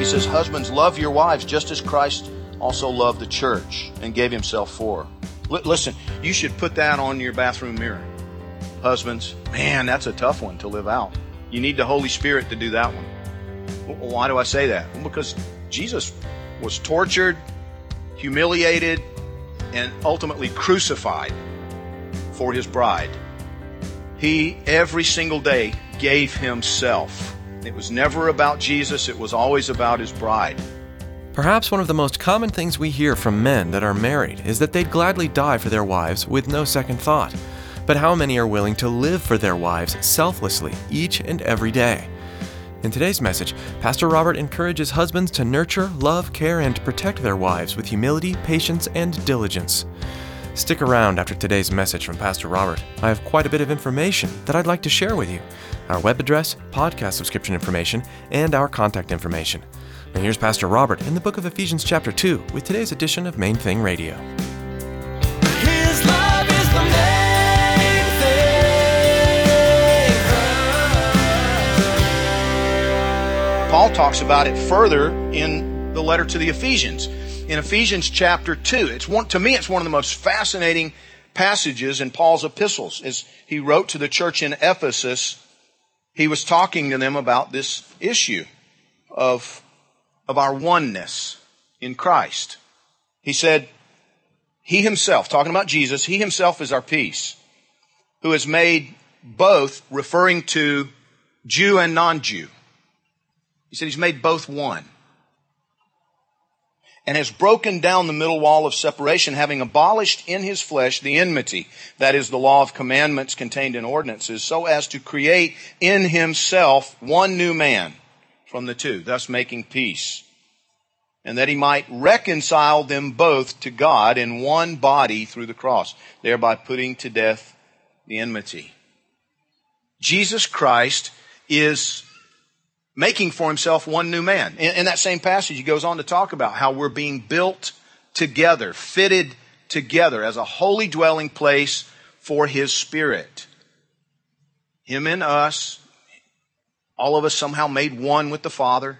He says, Husbands, love your wives just as Christ also loved the church and gave himself for. her." Li- listen, you should put that on your bathroom mirror. Husbands, man, that's a tough one to live out. You need the Holy Spirit to do that one. Why do I say that? Well, because Jesus was tortured, humiliated, and ultimately crucified for his bride. He, every single day, gave himself. It was never about Jesus, it was always about his bride. Perhaps one of the most common things we hear from men that are married is that they'd gladly die for their wives with no second thought. But how many are willing to live for their wives selflessly each and every day? In today's message, Pastor Robert encourages husbands to nurture, love, care, and protect their wives with humility, patience, and diligence. Stick around after today's message from Pastor Robert. I have quite a bit of information that I'd like to share with you our web address, podcast subscription information, and our contact information. And here's Pastor Robert in the book of Ephesians, chapter 2, with today's edition of Main Thing Radio. His love is the main thing. Paul talks about it further in the letter to the Ephesians. In Ephesians chapter 2, it's one, to me, it's one of the most fascinating passages in Paul's epistles. As he wrote to the church in Ephesus, he was talking to them about this issue of, of our oneness in Christ. He said, He himself, talking about Jesus, He himself is our peace, who has made both, referring to Jew and non Jew. He said He's made both one. And has broken down the middle wall of separation, having abolished in his flesh the enmity, that is the law of commandments contained in ordinances, so as to create in himself one new man from the two, thus making peace and that he might reconcile them both to God in one body through the cross, thereby putting to death the enmity. Jesus Christ is making for himself one new man. In, in that same passage, he goes on to talk about how we're being built together, fitted together as a holy dwelling place for his spirit. Him and us, all of us somehow made one with the Father.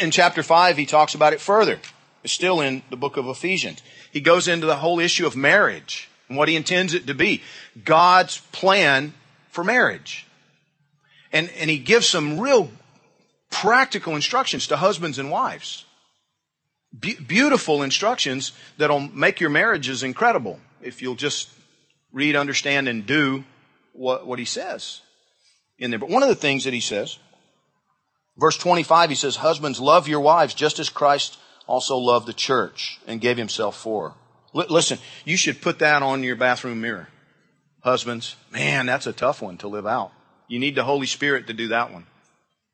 In chapter 5, he talks about it further. It's still in the book of Ephesians. He goes into the whole issue of marriage and what he intends it to be. God's plan for marriage. And, and he gives some real practical instructions to husbands and wives. Be- beautiful instructions that'll make your marriages incredible if you'll just read, understand, and do what, what he says in there. But one of the things that he says, Verse 25, he says, Husbands, love your wives just as Christ also loved the church and gave himself for. her." Li- listen, you should put that on your bathroom mirror. Husbands, man, that's a tough one to live out. You need the Holy Spirit to do that one.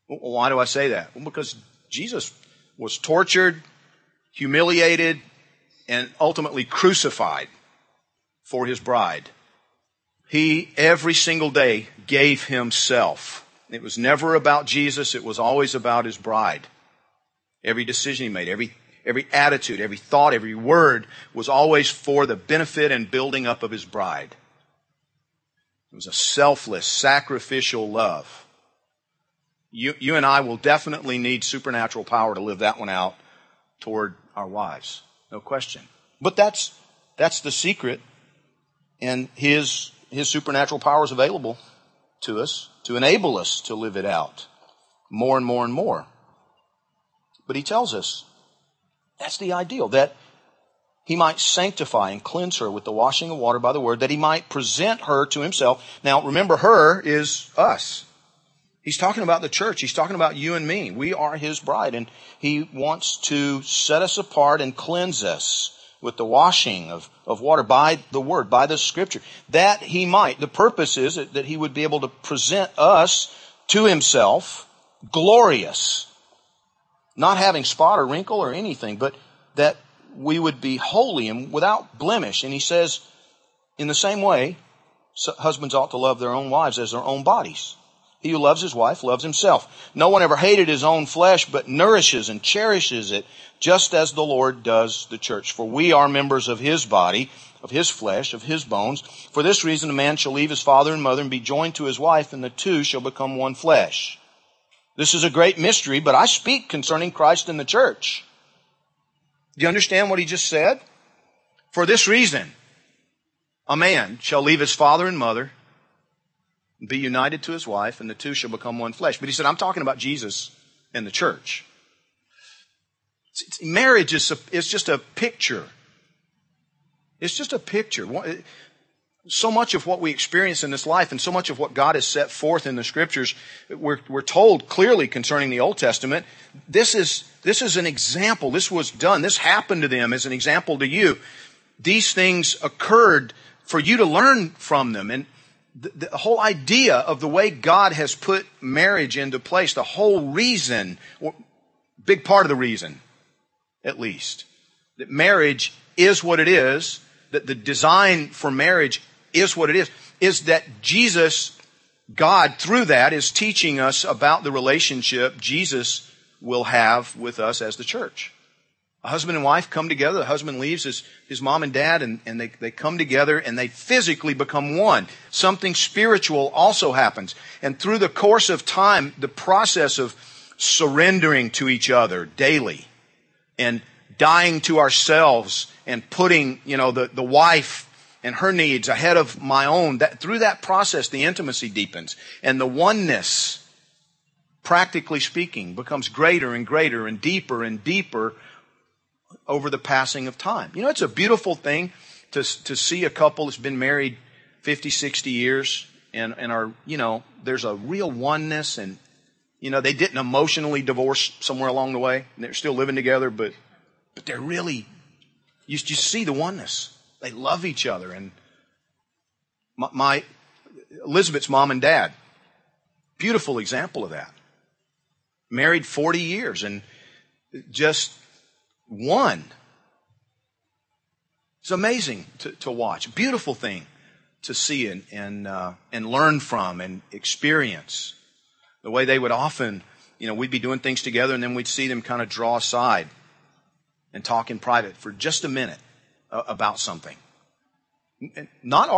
Why do I say that? Well, because Jesus was tortured, humiliated, and ultimately crucified for his bride. He, every single day, gave himself. It was never about Jesus, it was always about his bride. Every decision he made, every, every attitude, every thought, every word was always for the benefit and building up of his bride. It was a selfless, sacrificial love. You, you and I will definitely need supernatural power to live that one out toward our wives. No question. But that's, that's the secret. And his, his supernatural power is available to us to enable us to live it out more and more and more. But he tells us that's the ideal, that he might sanctify and cleanse her with the washing of water by the word, that he might present her to himself. Now, remember, her is us. He's talking about the church. He's talking about you and me. We are his bride, and he wants to set us apart and cleanse us with the washing of, of water by the word, by the scripture. That he might. The purpose is that, he would be able to present us to himself glorious. Not having spot or wrinkle or anything, but that we would be holy and without blemish. And he says, in the same way, husbands ought to love their own wives as their own bodies. He who loves his wife loves himself. No one ever hated his own flesh, but nourishes and cherishes it, just as the Lord does the church. For we are members of his body, of his flesh, of his bones. For this reason, a man shall leave his father and mother and be joined to his wife, and the two shall become one flesh. This is a great mystery, but I speak concerning Christ and the church. Do you understand what he just said? For this reason, a man shall leave his father and mother and be united to his wife, and the two shall become one flesh. But he said, I'm talking about Jesus and the church. Marriage is, a, just a picture. It's just a picture. So much of what we experience in this life and so much of what God has set forth in the scriptures, we're, we're told clearly concerning the Old Testament, this is, this is an example. This was done. This happened to them as an example to you. These things occurred for you to learn from them. And the, the, whole idea of the way God has put marriage into place, the whole reason, or big part of the reason, at least, that marriage is what it is, that the design for marriage is what it is, is that Jesus, God, through that, is teaching us about the relationship Jesus will have with us as the church. A husband and wife come together. The husband leaves his, his mom and dad and, and they, they come together and they physically become one. Something spiritual also happens. And through the course of time, the process of surrendering to each other daily and dying to ourselves and putting, you know, the, the wife and her needs ahead of my own, that through that process, the intimacy deepens and the oneness, practically speaking, becomes greater and greater and deeper and deeper over the passing of time. You know, it's a beautiful thing to, to see a couple that's been married 50, 60 years and, and are, you know, there's a real oneness and, you know, they didn't emotionally divorce somewhere along the way. And they're still living together, but, but they're really, you just see the oneness. They love each other. And my, my Elizabeth's mom and dad, beautiful example of that. Married 40 years and just one. It's amazing to, to watch. Beautiful thing to see and, and, uh, and learn from and experience. The way they would often, you know, we'd be doing things together and then we'd see them kind of draw aside and talk in private for just a minute about something. Not